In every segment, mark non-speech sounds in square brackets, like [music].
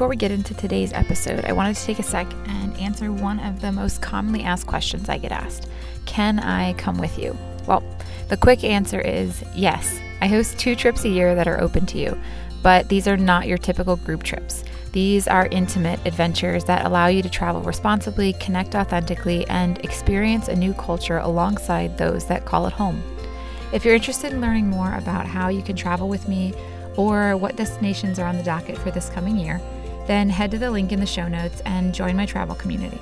Before we get into today's episode, I wanted to take a sec and answer one of the most commonly asked questions I get asked Can I come with you? Well, the quick answer is yes. I host two trips a year that are open to you, but these are not your typical group trips. These are intimate adventures that allow you to travel responsibly, connect authentically, and experience a new culture alongside those that call it home. If you're interested in learning more about how you can travel with me or what destinations are on the docket for this coming year, then head to the link in the show notes and join my travel community.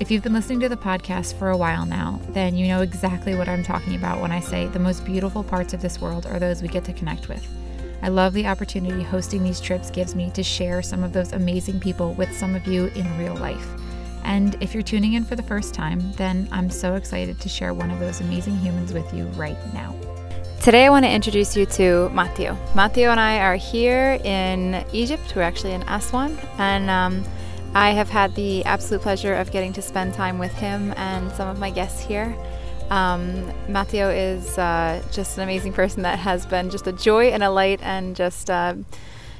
If you've been listening to the podcast for a while now, then you know exactly what I'm talking about when I say the most beautiful parts of this world are those we get to connect with. I love the opportunity hosting these trips gives me to share some of those amazing people with some of you in real life. And if you're tuning in for the first time, then I'm so excited to share one of those amazing humans with you right now. Today, I want to introduce you to Mattio. Mattio and I are here in Egypt. We're actually in Aswan, and um, I have had the absolute pleasure of getting to spend time with him and some of my guests here. Um, Mattio is uh, just an amazing person that has been just a joy and a light, and just uh,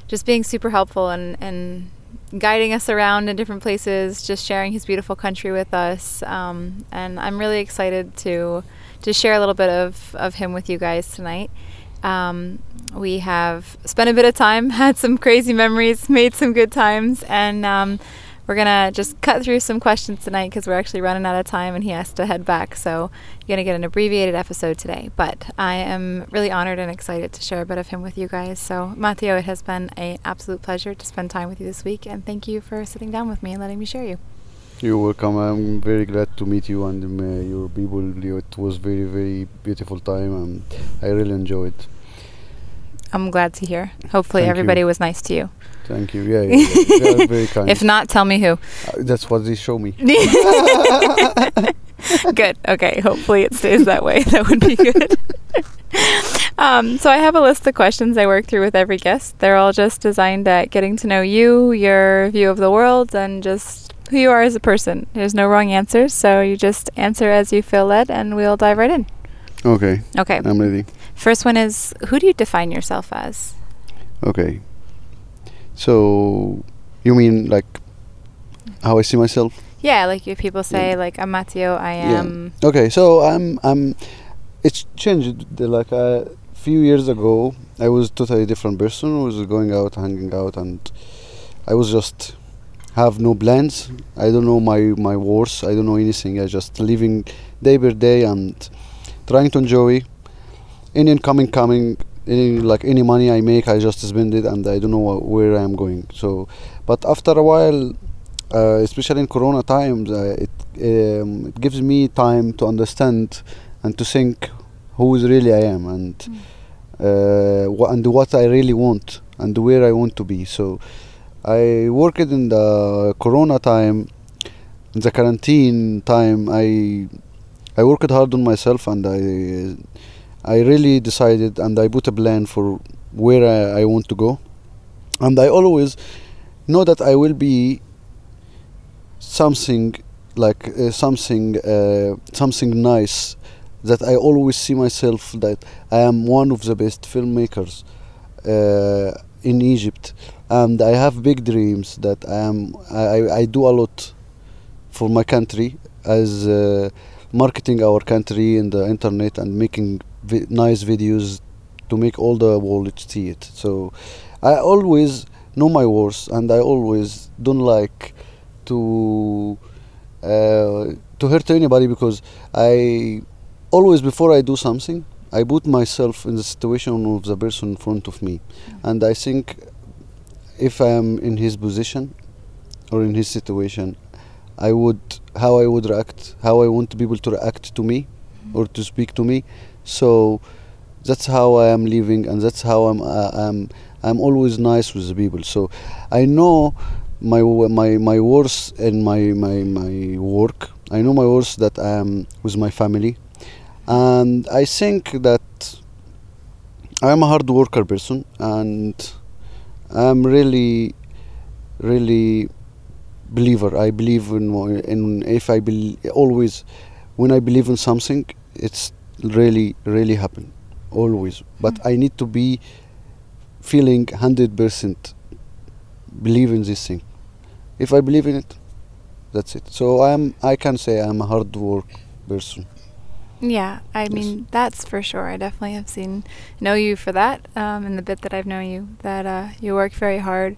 just being super helpful and, and guiding us around in different places, just sharing his beautiful country with us. Um, and I'm really excited to to share a little bit of, of him with you guys tonight. Um, we have spent a bit of time, [laughs] had some crazy memories, made some good times, and um, we're gonna just cut through some questions tonight because we're actually running out of time and he has to head back. So you're gonna get an abbreviated episode today. But I am really honored and excited to share a bit of him with you guys. So Mattio, it has been an absolute pleasure to spend time with you this week, and thank you for sitting down with me and letting me share you. You're welcome. I'm very glad to meet you and um, uh, your people. It was very, very beautiful time, and I really enjoyed. I'm glad to hear. Hopefully, Thank everybody you. was nice to you. Thank you. Yeah, yeah, yeah very [laughs] kind. If not, tell me who. Uh, that's what they show me. [laughs] [laughs] good. Okay. Hopefully, it stays that way. That would be good. um, so I have a list of questions I work through with every guest. They're all just designed at getting to know you, your view of the world, and just who you are as a person. There's no wrong answers, so you just answer as you feel led, and we'll dive right in. Okay. Okay. I'm ready. First one is Who do you define yourself as? Okay. So, you mean like how I see myself? Yeah, like if people say yeah. like I'm Mattio, I am. Yeah. Okay, so I'm I'm. It's changed. Like a few years ago, I was totally different person. I was going out, hanging out, and I was just have no plans. I don't know my my words. I don't know anything. I just living day by day and trying to enjoy. Any incoming coming, any like any money I make, I just spend it, and I don't know where I'm going. So, but after a while, uh, especially in Corona times, uh, it um, it gives me time to understand and to think who is really I am and mm. uh, wh- and what I really want and where I want to be. So I worked in the Corona time, in the quarantine time. I I worked hard on myself, and I I really decided, and I put a plan for where I, I want to go, and I always know that I will be something like uh, something uh, something nice that I always see myself that I am one of the best filmmakers uh, in Egypt and I have big dreams that I am I, I do a lot for my country as uh, marketing our country in the internet and making vi- nice videos to make all the world see it. So I always know my worth and I always don't like to uh, to hurt anybody because I always before I do something I put myself in the situation of the person in front of me, mm-hmm. and I think if I am in his position or in his situation, I would how I would react, how I want people to react to me mm-hmm. or to speak to me. So that's how I am living, and that's how I'm. Uh, I'm. I'm always nice with the people. So I know my my my worth in my my my work. I know my worth that I am with my family, and I think that I am a hard worker person, and I'm really, really believer. I believe in in if I bel always when I believe in something, it's really really happen always. But mm. I need to be feeling hundred percent believe in this thing. If I believe in it, that's it. So I'm I can say I'm a hard work person. Yeah, I Yes. mean that's for sure. I definitely have seen know you for that um, in the bit that I've known you. That uh, you work very hard,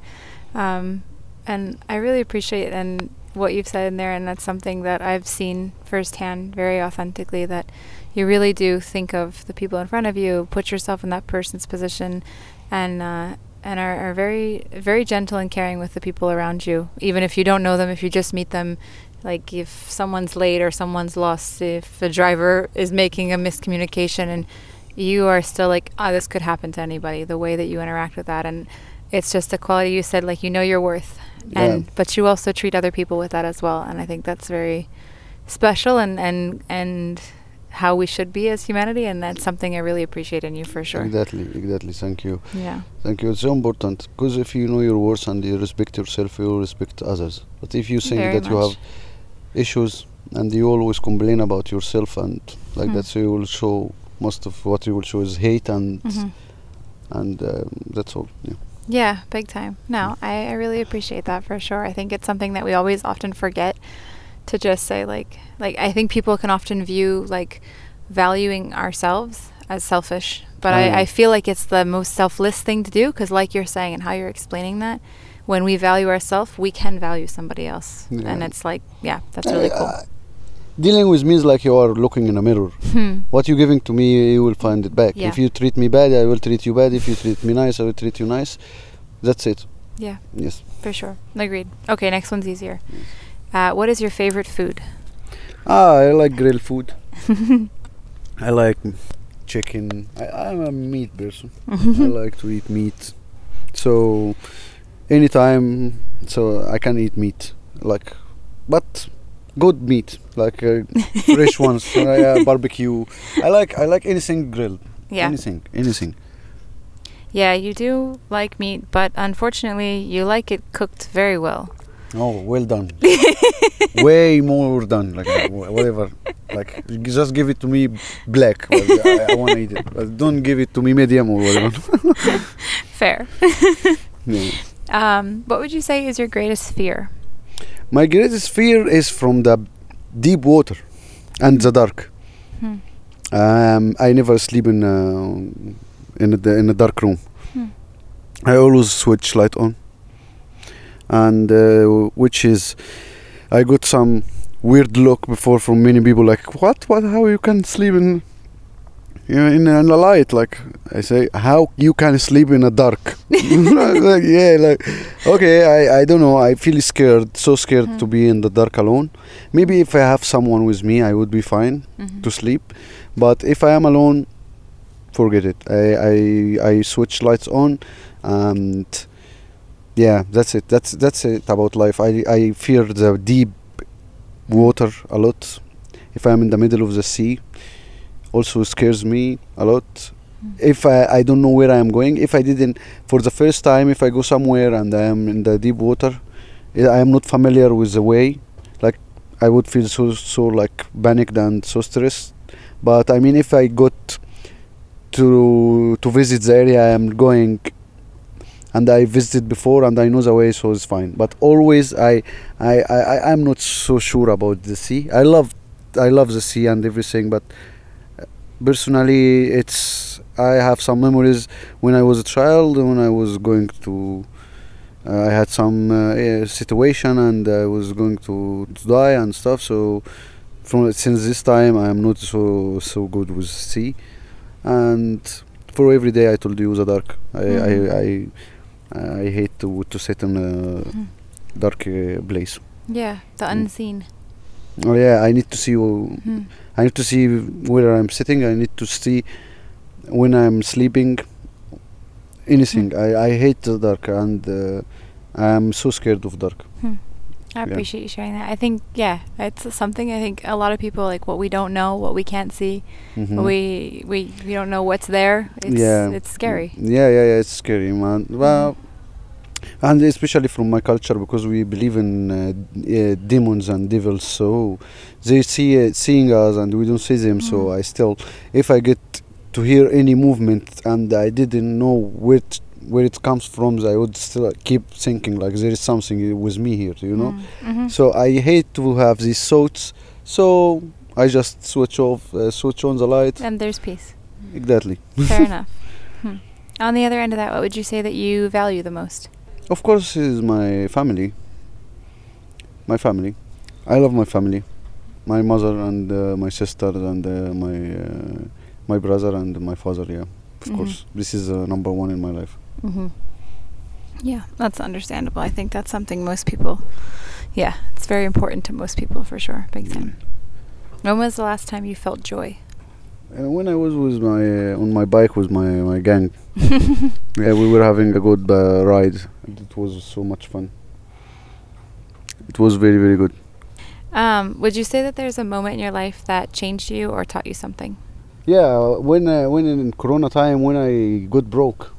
um, and I really appreciate and what you've said in there. And that's something that I've seen firsthand, very authentically. That you really do think of the people in front of you, put yourself in that person's position, and uh, and are, are very very gentle and caring with the people around you, even if you don't know them. If you just meet them, like if someone's late or someone's lost, if the driver is making a miscommunication, and you are still like, oh, this could happen to anybody. The way that you interact with that, and it's just the quality you said, like you know your worth, and but you also treat other people with that as well, and I think that's very special and and and how we should be as humanity, and that's something I really appreciate in you for sure. Exactly, exactly. Thank you. Yeah. Thank you. It's so important because if you know your worth and you respect yourself, you will respect others. But if you think Very that you have issues and you always complain about yourself and like Hmm. that, so you will show most of what you will show is hate and Mhm. and um, that's all. Yeah. Yeah, big time. No, I, I really appreciate that for sure. I think it's something that we always often forget to just say like like I think people can often view like valuing ourselves as selfish, but. I, I feel like it's the most selfless thing to do because like you're saying and how you're explaining that, when we value ourselves, we can value somebody else, and it's like yeah, that's really cool. Uh, dealing with me is like you are looking in a mirror. Hmm. What you're giving to me, you will find it back. Yeah. If you treat me bad, I will treat you bad. If you treat me nice, I will treat you nice. That's it. Yeah, Yes. for sure. Agreed. Okay, next one's easier. Uh, what is your favorite food? Ah, I like grilled food. [laughs] I like chicken. I, I'm a meat person. [laughs] I like to eat meat. So anytime, so I can eat meat. Like, but good meat, like uh, [laughs] fresh ones. Uh, barbecue. I like I like anything grilled. yeah. Anything, anything. Yeah, you do like meat, but unfortunately, you like it cooked very well. Oh, well done. [laughs] Way more done. Like whatever. Like just give it to me black. I, I want to eat it. But don't give it to me medium or whatever. [laughs] Fair. Yeah. Um, what would you say is your greatest fear? My greatest fear is from the deep water and the dark. Hmm. Um, I never sleep in uh, in the in a dark room. Hmm. I always switch light on, and uh, which is, I got some weird look before from many people like what what how you can sleep in. In, in the light, like I say, how you can sleep in the dark? [laughs] [laughs] like, yeah, like okay, I, I don't know. I feel scared, so scared Hmm. to be in the dark alone. Maybe if I have someone with me, I would be fine Mhm. to sleep. But if I am alone, forget it. I I, I switch lights on, and yeah, that's it. That's that's it about life. I I fear the deep water a lot. If I am in the middle of the sea, also scares me a lot. If I, I don't know where I am going, if I didn't for the first time, if I go somewhere and I am in the deep water, I I am not familiar with the way. Like I would feel so so like panicked and so stressed. But I mean, if I got to to visit the area I am going, and I visited before and I know the way, so it's fine. But always I I I I'm not so sure about the sea. I love I love the sea and everything, but personally, it's I have some memories when I was a child when I was going to. Uh, I had some uh, eh, situation and I was going to, to die and stuff. So from since this time, I am not so so good with sea, and for every day I told you the dark. I I, I I hate to to sit in a Mhm. dark uh, place. Yeah, the Mm. Oh yeah, I need to see. Hmm. I need to see where I'm sitting. I need to see when I'm sleeping. Anything. I, I hate the dark and uh, I'm so scared of dark. I Yeah. appreciate you sharing that. I think, yeah, it's something I think a lot of people like what we don't know, what we can't see, Mhm. what we, we we don't know what's there. It's, yeah, it's scary. Yeah, yeah, yeah. It's scary, man. Well, and especially from my culture because we believe in uh, d- uh, demons and devils. So they see it, seeing us, and we don't see them. So Mm. I still, if I get to hear any movement and I didn't know where it, where it comes from, I would still keep thinking like there is something with me here. You know. Mm-hmm. So I hate to have these thoughts. So I just switch off, uh, switch on the light. And there's peace. Exactly. Fair [laughs] enough. Hmm. On the other end of that, what would you say that you value the most? Of course, is my family. My family. I love my family. My mother and uh, my sister and uh, my uh, my brother and my father. Yeah, of Mhm. course. This is uh, number one in my life. Mm-hmm. Yeah, that's understandable. I think that's something most people, yeah, it's very important to most people for sure. Big time. When was the last time you felt joy? Uh, when I was with my uh, on my bike with my my gang, [laughs] yeah, we were having a good uh, ride. And it was so much fun. It was very very good. Um, would you say that there's a moment in your life that changed you or taught you something? Yeah, when uh, when in Corona time when I got broke,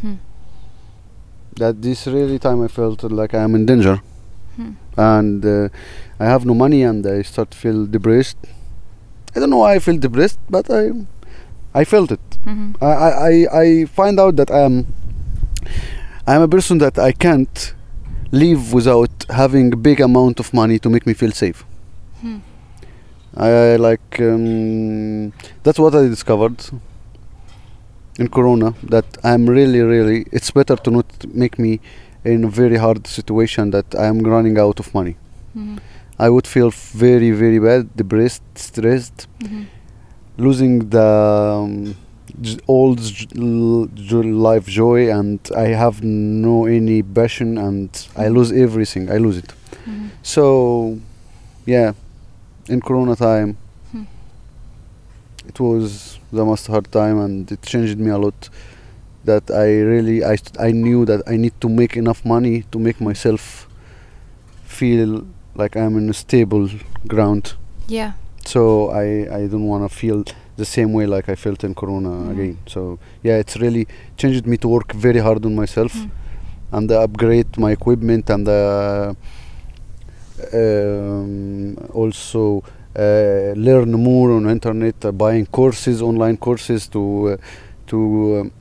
Hmm. that this really time I felt like I am in danger. Hmm. and uh, I have no money and I start to feel depressed. I don't know why I feel depressed, but I I felt it. Mm-hmm. I I, I- I find out that I am I am a person that I can't live without having a big amount of money to make me feel safe. Hmm. I like um, that's what I discovered in Corona that I'm really really it's better to not make me in a very hard situation that I am running out of money. Mm-hmm. I would feel very very bad, depressed, stressed, Mm-hmm. losing the um, old j- l- j- life joy, and I have no any passion, and I lose everything. I lose it. Mm-hmm. So, yeah, in Corona time, Hmm. it was the most hard time, and it changed me a lot. That I really, I, I knew that I need to make enough money to make myself feel like I'm in a stable ground. Yeah. So I, I don't want to feel the same way like I felt in Corona Mhm. again. So yeah, it's really changed me to work very hard on myself Mm. and upgrade my equipment and uh, um, also uh, learn more on internet, uh, buying courses, online courses to uh, to um,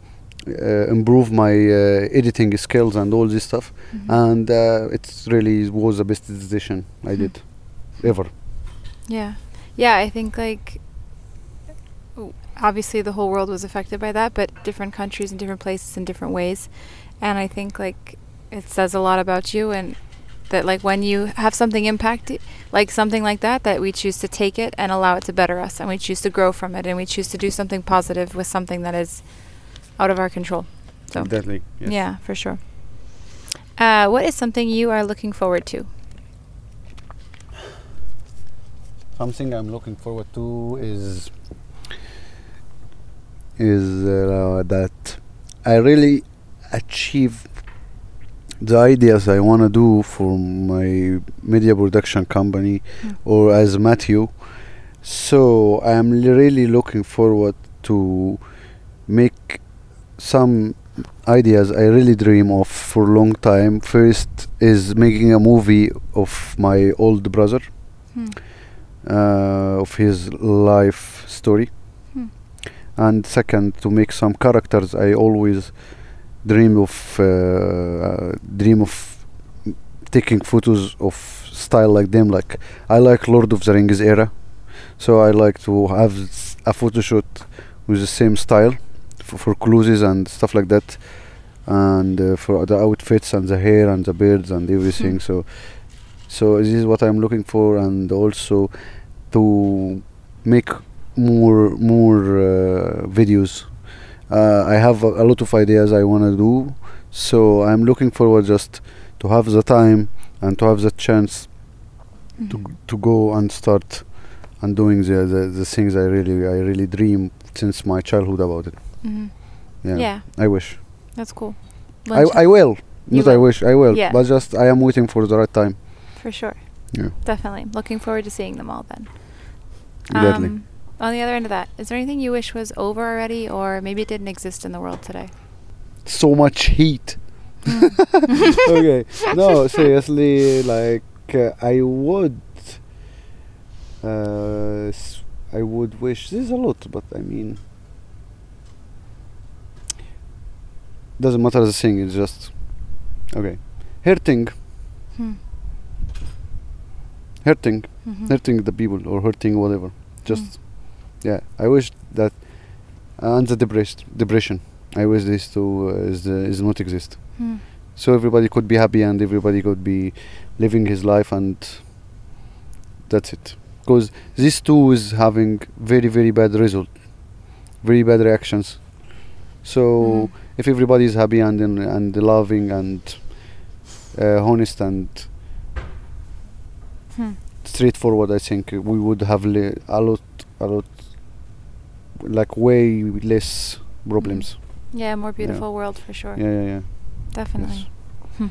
uh, improve my uh, editing skills and all this stuff. Mhm. And uh, it really was the best decision I Hmm. did ever. Yeah. Yeah, I think like obviously the whole world was affected by that, but different countries and different places in different ways. And I think like it says a lot about you and that like when you have something impact like something like that that we choose to take it and allow it to better us and we choose to grow from it and we choose to do something positive with something that is out of our control. So Definitely. Yes. yeah, for sure. Uh, what is something you are looking forward to? Something I'm looking forward to is is uh, that I really achieve the ideas I want to do for my media production company Mm. or as Matthew. So I am really looking forward to make some ideas I really dream of for a long time. First is making a movie of my old brother Hmm. uh, of his life story. And second, to make some characters I always dream of uh, uh, dream of taking photos of style like them. Like I like Lord of the Rings era, so I like to have a photo shoot with the same style for, for clothes and stuff like that, and uh, for the outfits and the hair and the beards and everything. So, so this is what I'm looking for, and also to make more more uh, videos. Uh, I have a, a lot of ideas I want to do, so I'm looking forward just to have the time and to have the chance to Mhm. g- to go and start and doing the, the the things I really I really dream since my childhood about it. Mhm. Yeah, Yeah. I wish that's cool. I Lunch- I will. You Not I wish I will, Yeah. but just I am waiting for the right time. For sure. Yeah. Definitely. Looking forward to seeing them all then. Um, on the other end of that, is there anything you wish was over already or maybe it didn't exist in the world today? So much heat. Mm. [laughs] okay. [laughs] No, seriously, like uh, I would. Uh, I would wish. There's a lot, but I mean, doesn't matter the thing. It's just okay. Hurting, Hmm. hurting, Mhm. hurting the people or hurting whatever. Just yeah. I wish that and the depressed depression. I wish this to uh, is uh, is not exist Hmm. so everybody could be happy and everybody could be living his life and that's it because this too is having very very bad result very bad reactions so Mm. if everybody is happy and and, loving and uh, honest and Hmm. straightforward i think we would have le- a lot a lot like way less problems Yeah, more beautiful world for sure. yeah yeah yeah Definitely. Hmm.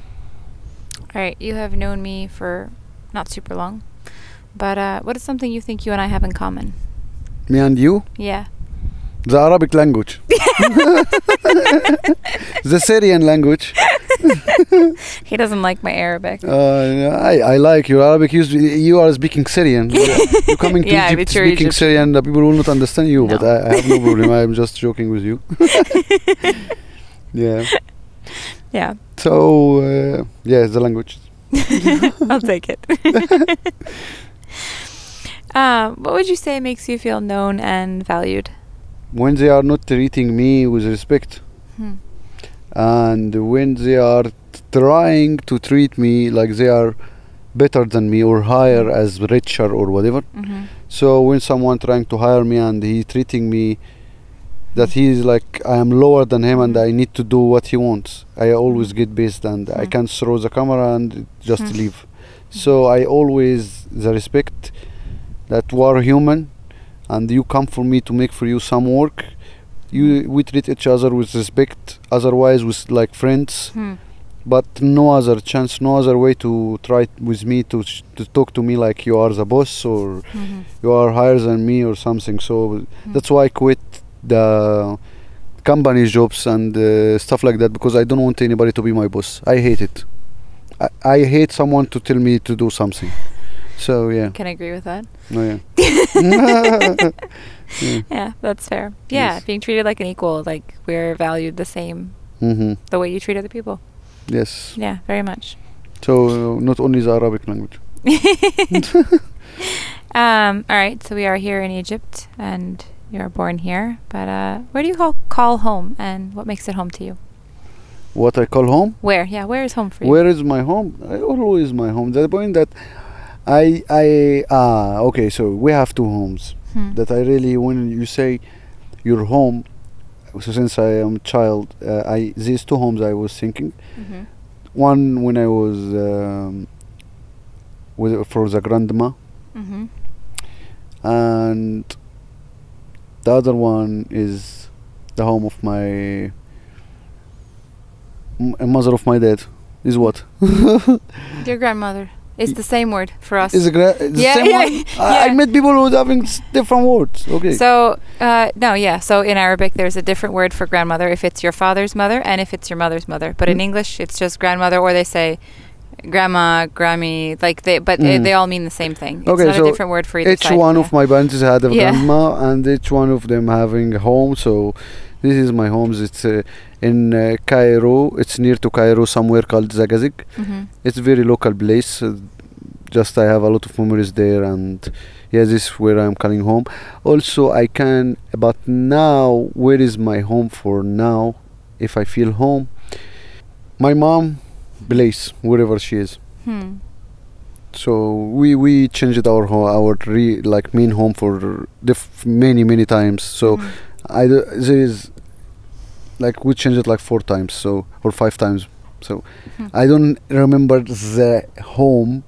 All right, you have known me for not super long, but uh, what is something you think you and I have in common? me and you Yeah. The Arabic language. [laughs] [laughs] the Syrian language. [laughs] [laughs] He doesn't like my Arabic. Uh, I, I like your Arabic. You, you are speaking Syrian. [laughs] You're coming to Yeah, Egypt you're speaking Egyptian. Syrian. The people will not understand you, but I, I have no problem. I'm just joking with you. [laughs] yeah. Yeah, So, uh, yeah, it's the language. I'll take it. um, what would you say makes you feel known and valued? When they are not treating me with respect, Hmm. And when they are trying to treat me like they are better than me or higher as richer or whatever, Mm-hmm. So when someone trying to hire me and he treating me that he is like I am lower than him and I need to do what he wants, I always get based and I Mhm. can't throw the camera and just Mhm. leave. So I always the respect that we are human and you come for me to make for you some work. You we treat each other with respect. Otherwise, with like friends, Hmm. but no other chance, no other way to try with me to sh- to talk to me like you are the boss or Mhm. you are higher than me or something. So Hmm. that's why I quit the company jobs and uh, stuff like that because I don't want anybody to be my boss. I hate it. I, I hate someone to tell me to do something. So yeah, Can I agree with that. no, yeah. [laughs] yeah. Yeah, that's fair. Yeah, Yes. being treated like an equal, like we're valued the same hmm the way you treat other people. Yes. Yeah, very much. So uh, not only the Arabic language. [laughs] [laughs] Um, all right, so we are here in Egypt and you are born here, but uh, where do you call, call home and what makes it home to you? What I call home. Where? Yeah, where is home for you? Where is my home? I always my home. The point that I I ah okay. So we have two homes. Hmm. that I really when you say your home so since I am a child uh, I these two homes I was thinking Mhm. one when I was um, with for the grandma Mhm. and the other one is the home of my m- mother of my dad is what [laughs] Your grandmother. It's the same word for us. is the, Yeah, same yeah, one I, I met people who having different words okay So, uh, no, yeah. So in Arabic, there's a different word for grandmother if it's your father's mother and if it's your mother's mother. But in Mm. English, it's just grandmother, or they say grandma, grammy, like they. But they, Mm. they all mean the same thing. It's Okay, not so a different word for either each side. one yeah. of my parents had a Yeah. grandma and each one of them having a home so this is my homes. It's uh, in uh, cairo. It's near to cairo somewhere called zagazig. Mhm. it's a very local place. Uh, just i have a lot of memories there and yeah this is where i'm calling home. Also i can but now where is my home for now? If i feel home my mom place wherever she is. Hmm. so we we changed our ho- our re, like main home for diff- many many times. So Mhm. I d- there is like we changed it like four times so or five times so Hmm. i don't remember the home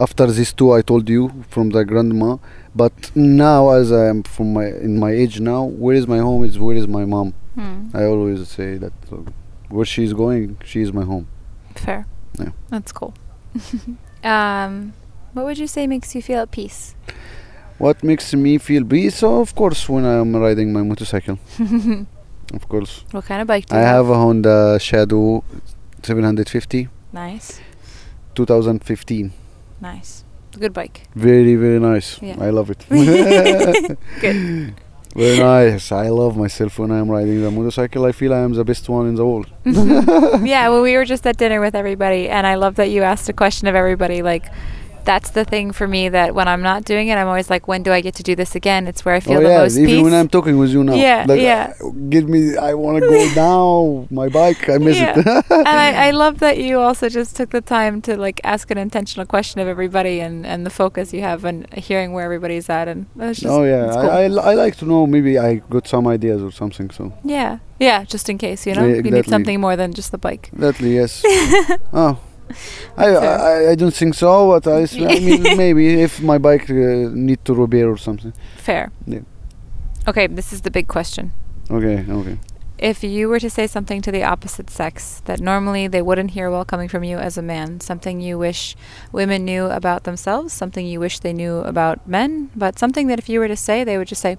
after these two i told you from the grandma but now as i am from my in my age now where is my home is where is my mom Hmm. i always say that so where she's going, she is my home. Fair. Yeah. That's cool. [laughs] um, what would you say makes you feel at peace? What makes me feel peace? So of course, when I'm riding my motorcycle, [laughs] of course. What kind of bike do you I you have a Honda Shadow 750, Nice. 2015. Nice. Good bike. Very very nice. Yeah. I love it. [laughs] Good. [laughs] Very nice. I love myself when I'm riding the motorcycle. I feel I am the best one in the world. yeah, well, we were just at dinner with everybody, and I love that you asked a question of everybody. Like, that's the thing for me that when I'm not doing it, I'm always like, when do I get to do this again? It's where I feel oh the yeah, most even peace. when I'm talking with you now. Yeah, like, yeah. uh, give me. I want to go [laughs] down my bike. I miss Yeah. it. [laughs] and I, I love that you also just took the time to like ask an intentional question of everybody and, and the focus you have and hearing where everybody's at and just oh yeah, cool. I, I, I like to know. Maybe I got some ideas or something. So yeah yeah just in case you know Yeah, you need something more than just the bike Definitely yes. oh. [laughs] I, I I don't think so, but I, s- I mean [laughs] maybe if my bike uh, need to repair or something. fair Yeah. okay this is the big question Okay, okay. if you were to say something to the opposite sex that normally they wouldn't hear while coming from you as a man something you wish women knew about themselves something you wish they knew about men but something that if you were to say they would just say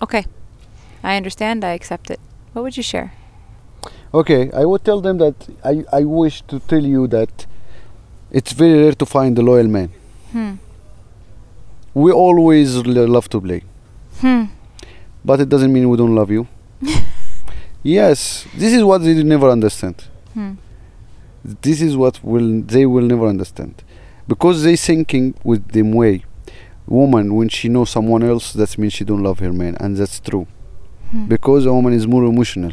okay i understand i accept it what would you share Okay, I would tell them that I, I wish to tell you that it's very rare to find a loyal man. hmm We always love to play, hmm but it doesn't mean we don't love you. [laughs] yes, this is what they never understand. hmm This is what will they will never understand, because they thinking with them way. Woman, when she knows someone else, that means she don't love her man, and that's true. Hmm. Because a woman is more emotional,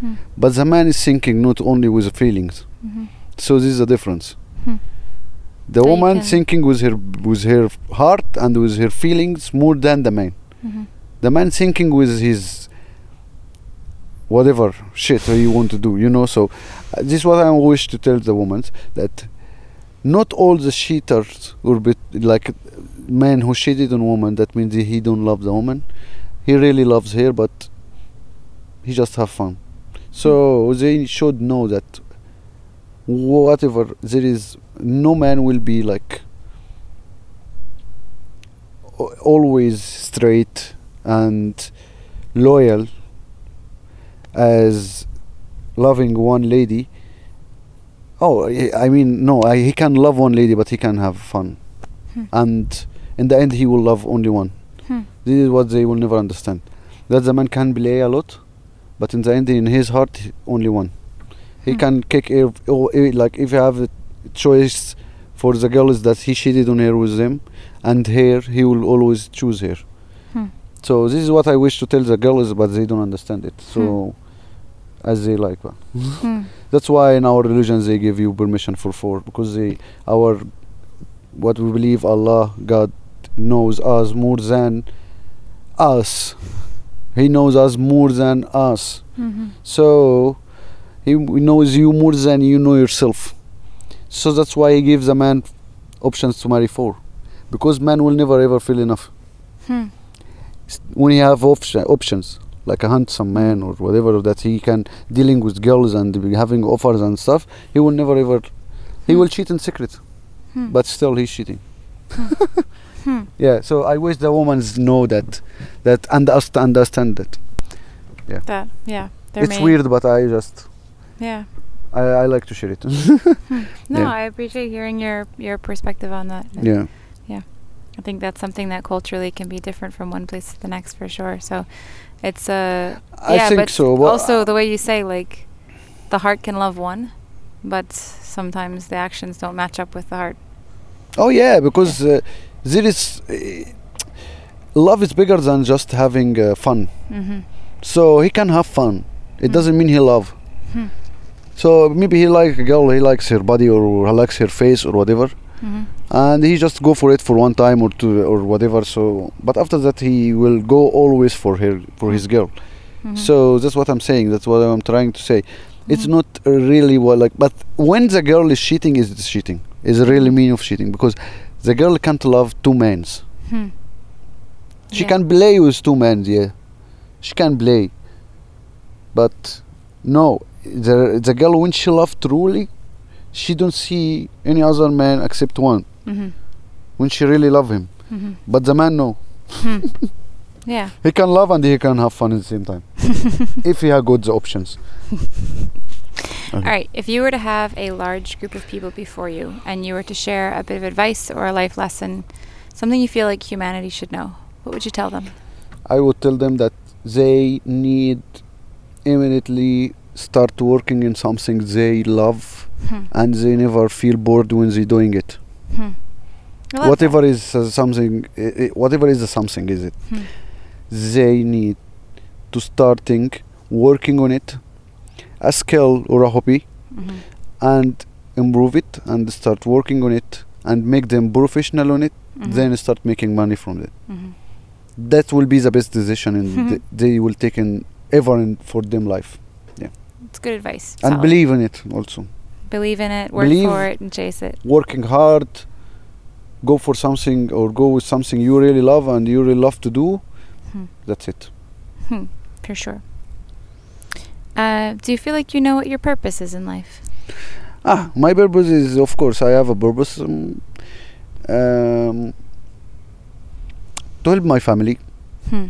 Hmm. but the man is thinking not only with the feelings. Mhm. So this is the difference. Hmm. The So woman thinking with her with her heart and with her feelings more than the man. Mhm. The man thinking with his whatever shit he want to do, you know. So uh, this is what I wish to tell the woman that not all the cheaters or bit like man who cheated on woman. That means he don't love the woman. He really loves her, but he just have fun. So they should know that whatever there is, no man will be like always straight and loyal as loving one lady. Oh, I mean, no, I, he can love one lady, but he can have fun, Hmm. and in the end, he will love only one. Hmm. This is what they will never understand. That the man can play a lot, but in the end, in his heart, only one. He Hmm. can kick eh, like if you have a choice for the girls that he cheated on her with them, and her, he will always choose her. Hmm. So this is what I wish to tell the girls, but they don't understand it. So, as they like. Hmm. That's why in our religion they give you permission for four because they our what we believe Allah God knows us more than us. He knows us more than us. Mhm. So he knows you more than you know yourself. So that's why he gives a man options to marry four, because man will never ever feel enough Hmm. When he have option, options like a handsome man or whatever that he can dealing with girls and having offers and stuff. He will never ever. He Hmm. will cheat in secret, Hmm. but still he's cheating. Hmm. [laughs] Yeah. So I wish the women know that, that and us to understand that. yeah That yeah. It's weird, but I just Yeah. I, I like to share it. [laughs] [laughs] No, Yeah. I appreciate hearing your your perspective on that. And yeah. I think that's something that culturally can be different from one place to the next for sure. So it's uh I yeah, think but so. Well, also the way you say like the heart can love one, but sometimes the actions don't match up with the heart. Oh yeah, because uh, there is uh, love is bigger than just having uh, fun. Mhm. So he can have fun. It Hmm. doesn't mean he love. Hmm. So maybe he like a girl, he likes her body or he likes her face or whatever, Mhm. and he just go for it for one time or two or whatever. So, but after that he will go always for her for his girl. Mhm. So that's what I'm saying. That's what I'm trying to say. It's Mhm. not really what like, but when the girl is cheating, is it cheating? Is really mean of cheating because the girl can't love two men. Hmm. She Yeah. can play with two men, yeah. She can play. But no, the the girl when she love truly, she don't see any other man except one. Mhm. When she really love him, Mhm. but the man no. Hmm. Yeah. [laughs] He can love and he can have fun at the same time. [laughs] if he had good options. [laughs] All right. If you were to have a large group of people before you and you were to share a bit of advice or a life lesson, something you feel like humanity should know, what would you tell them? I would tell them that they need immediately start working in something they love Hmm. and they never feel bored when they're doing it. Hmm. Whatever that. is uh, something, i- whatever is the something, is it? Hmm. They need to starting working on it, a skill or a hobby, Mhm. and improve it and start working on it and make them professional on it. Mhm. Then start making money from it. Mhm. That will be the best decision Mhm. [laughs] th- they will take in ever in for them life. It's good advice. and Solid. believe in it also Believe in it, work Believe- for it, and chase it. working hard go for something or go with something you really love and you really love to do Hmm. that's it Hmm. For sure. Uh, do you feel like you know what your purpose is in life? ah my purpose is of course i have a purpose um, um, to help my family Hmm.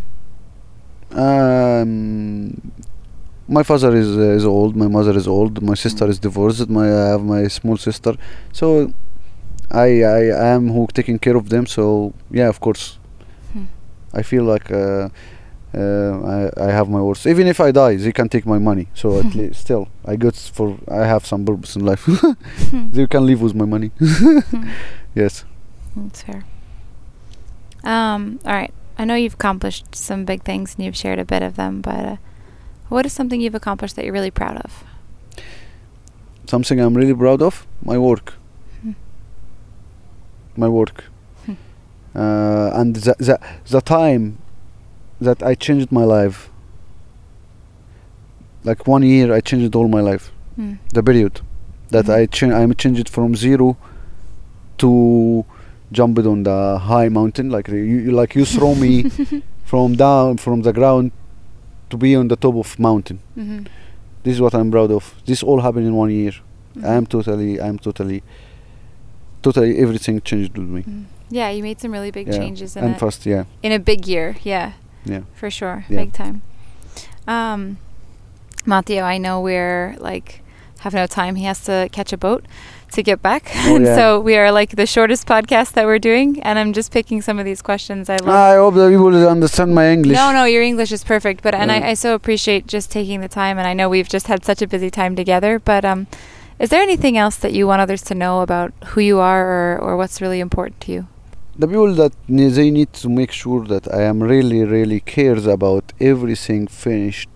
um, my father is uh, is old my mother is old my sister is divorced my i have my small sister so i i am who taking care of them so yeah of course Hmm. i feel like uh, uh, I, I have my words even if i die they can take my money so at [laughs] least still i got for i have some purpose in life [laughs] Hmm. they can live with my money Hmm. [laughs] yes That's fair. Um, all right. I know you've accomplished some big things and you've shared a bit of them, but uh, what is something you've accomplished that you're really proud of? something i'm really proud of my work Hmm. my work Hmm. uh, and the, the, the time that i changed my life like one year i changed all my life Hmm. the period that Mhm. i cha- i'm changed it from zero to jumped on the high mountain like you, you like you throw me [laughs] from down from the ground to be on the top of mountain Mhm. this is what i'm proud of this all happened in one year Mhm. i'm totally i'm totally totally everything changed with me Mhm. Yeah, you made some really big yeah. changes in and a, fast yeah in a big year. Yeah, yeah for sure, Yeah. big time. Um, Mattio, I know we're like have no time. He has to catch a boat to get back, Oh, [laughs] yeah. so we are like the shortest podcast that we're doing. And I'm just picking some of these questions. I love. i hope that people will understand my english No, no, your English is perfect. But and Yeah. I, I so appreciate just taking the time. And I know we've just had such a busy time together. But um, is there anything else that you want others to know about who you are or, or what's really important to you? the people that they need to make sure that i am really really cares about everything finished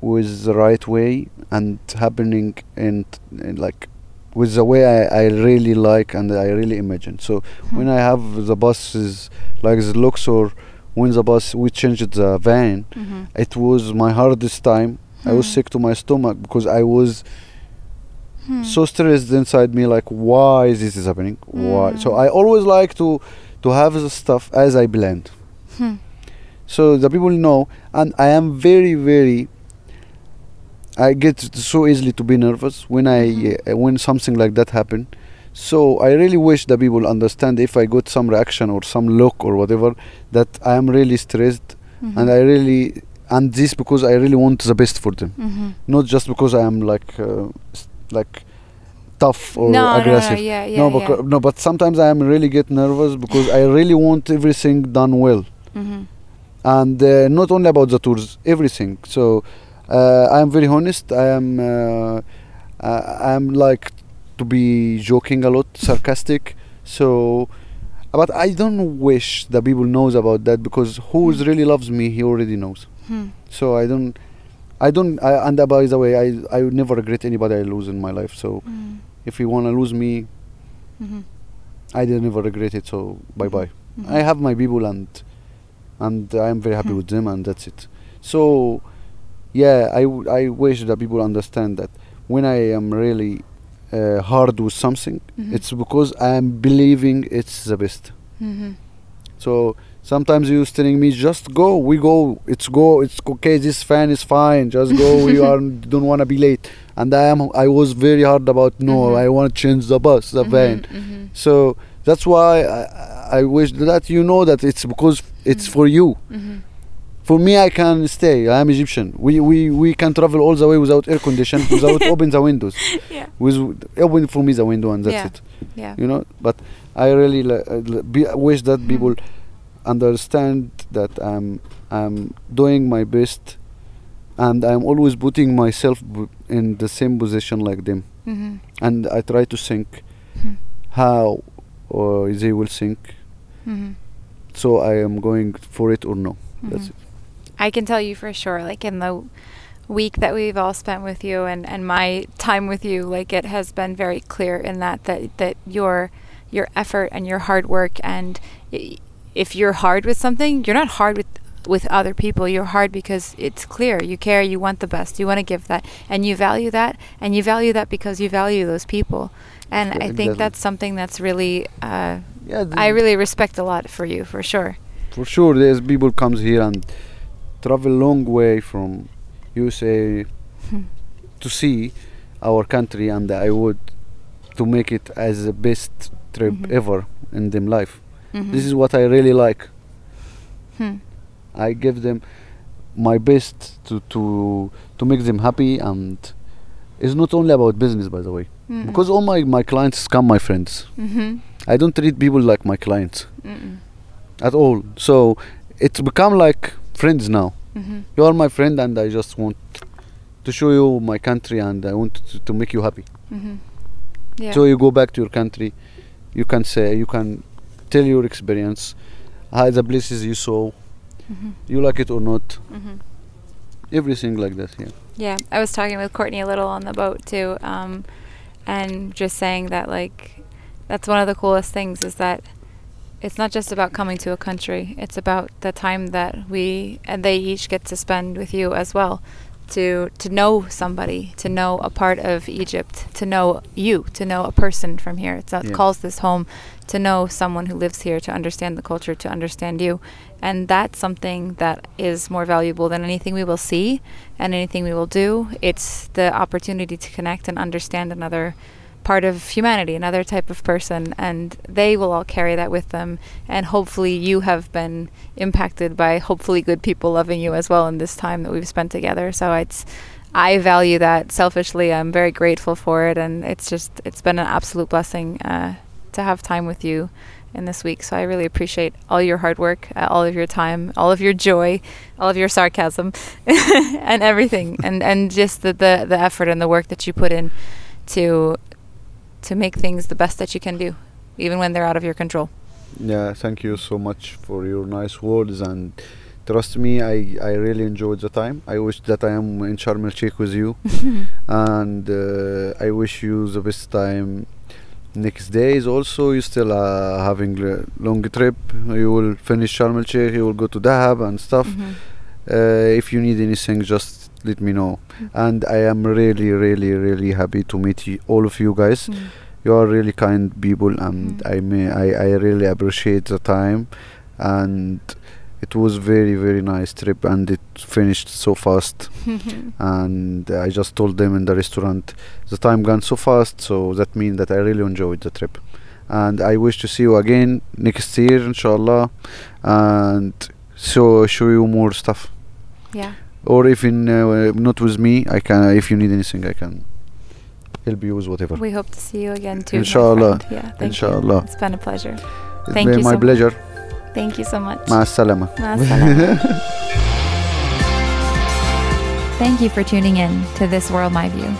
with the right way and happening in, in like with the way I, I really like and I really imagine. So when Hmm. I have the buses like the Luxor, when the bus we changed the van, Mm-hmm. it was my hardest time. I was Hmm. sick to my stomach because I was Hmm. so stressed inside me like why is this is happening? Why? So Mm. I always like to to have the stuff as I blend. Hmm. So the people know and I am very very I get so easily to be nervous when I Mhm. uh, when something like that happen. So I really wish that people understand if I got some reaction or some look or whatever that I am really stressed Mhm. and I really and this because I really want the best for them, Mhm. not just because I am like uh, like tough or no, aggressive. No, no, yeah, yeah, no, yeah. becau- no, but sometimes I am really get nervous because I really want everything done well, Mhm. and uh, not only about the tours, everything. So uh, I am very honest. I am uh, I am like to be joking a lot, sarcastic. So, but I don't wish that people knows about that because who Mm. really loves me, he already knows. Hmm. So I don't. I don't, I, and by the way, I, I would never regret anybody I lose in my life. So Mm. if you wanna lose me, Mhm. I did never regret it. So bye bye. Mhm. I have my people and and I am very happy Hmm. with them and that's it. So yeah, I, w- I wish that people understand that when I am really uh, hard with something, Mhm. it's because I am believing it's the best. Mhm. So Sometimes you're telling me, "Just go. We go. It's go. It's okay. This fan is fine. Just go. [laughs] we are don't want to be late." And I am. I was very hard about no. Mhm. I want to change the bus, the van. Mhm, mhm, So that's why I, I wish that you know that it's because it's Mm. for you. For me, I can stay. I am Egyptian. We we we can travel all the way without air condition, [laughs] without open the windows. Yeah. With open for me the window and that's Yeah. it. Yeah. You know. But I really uh, be, wish that Mhm. people understand that I'm I'm doing my best, and I'm always putting myself b- in the same position like them, mm-hmm. and I try to think Hmm. how uh, they will think. mm-hmm. So I am going for it or no. That's Mhm. it. I can tell you for sure, like in the week that we've all spent with you and, and my time with you, like it has been very clear in that that, that your your effort and your hard work and if you're hard with something, you're not hard with with other people. You're hard because it's clear. You care, you want the best, you want to give that and you value that and you value that because you value those people. And Yeah, I think that's something that's really uh, Yeah, I really respect a lot for you, for sure. for sure there's people comes here and travel long way from USA Hmm. to see our country and I would to make it as the best trip Mhm. ever in them life. Mhm. This is what I really like. Hmm. I give them my best to to to make them happy and it's not only about business by the way Mm-mm. because all my my clients come my friends Mhm. I don't treat people like my clients at all so it's become like friends now Mhm. you are my friend and I just want to show you my country and I want to, to make you happy Mhm. Yeah. so you go back to your country you can say you can tell your experience how the places you saw Mhm. you like it or not Mhm. everything like that yeah Yeah, I was talking with Courtney a little on the boat too, um, and just saying that like that's one of the coolest things is that it's not just about coming to a country; it's about the time that we and they each get to spend with you as well, to to know somebody, to know a part of Egypt, to know you, to know a person from here. It's, it Yeah. calls this home, to know someone who lives here, to understand the culture, to understand you, and that's something that is more valuable than anything we will see and anything we will do. It's the opportunity to connect and understand another part of humanity, another type of person, and they will all carry that with them. And hopefully, you have been impacted by hopefully good people loving you as well in this time that we've spent together. So it's. I value that selfishly. I'm very grateful for it, and it's just it's been an absolute blessing uh, to have time with you in this week. So I really appreciate all your hard work, uh, all of your time, all of your joy, all of your sarcasm, [laughs] and everything, and and just the, the the effort and the work that you put in to to make things the best that you can do, even when they're out of your control. Yeah, thank you so much for your nice words and trust me, I, I really enjoyed the time. I wish that I am in Sharm el Sheikh with you [laughs] and uh, I wish you the best time. Next days also you still uh, having a long trip. You will finish Sharm el Sheikh. You will go to Dahab and stuff. Mhm. Uh, if you need anything, just let me know. And I am really, really, really happy to meet you, all of you guys Mm. you are really kind people and Mm. I may I, I really appreciate the time and it was very very nice trip and it finished so fast [laughs] and I just told them in the restaurant the time gone so fast so that means that I really enjoyed the trip and I wish to see you again next year inshallah and so show you more stuff yeah or if in uh, not with me i can if you need anything i can help you with whatever. We hope to see you again too inshallah. yeah thank inshallah. You. it's been a pleasure. It's thank been you my so pleasure. much. thank you so much. Maasalama. [laughs] thank you for tuning in to this world my view.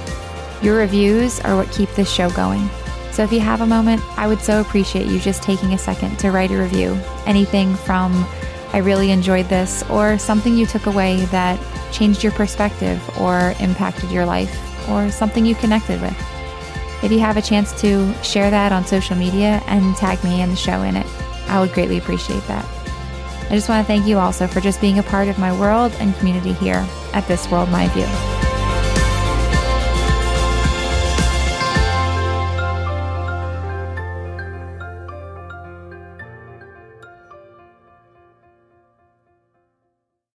Your reviews are what keep this show going. So if you have a moment i would so appreciate you just taking a second to write a review. Anything from I really enjoyed this or something you took away that changed your perspective or impacted your life or something you connected with. If you have a chance to share that on social media and tag me and the show in it, I would greatly appreciate that. I just want to thank you also for just being a part of my world and community here at This World My View.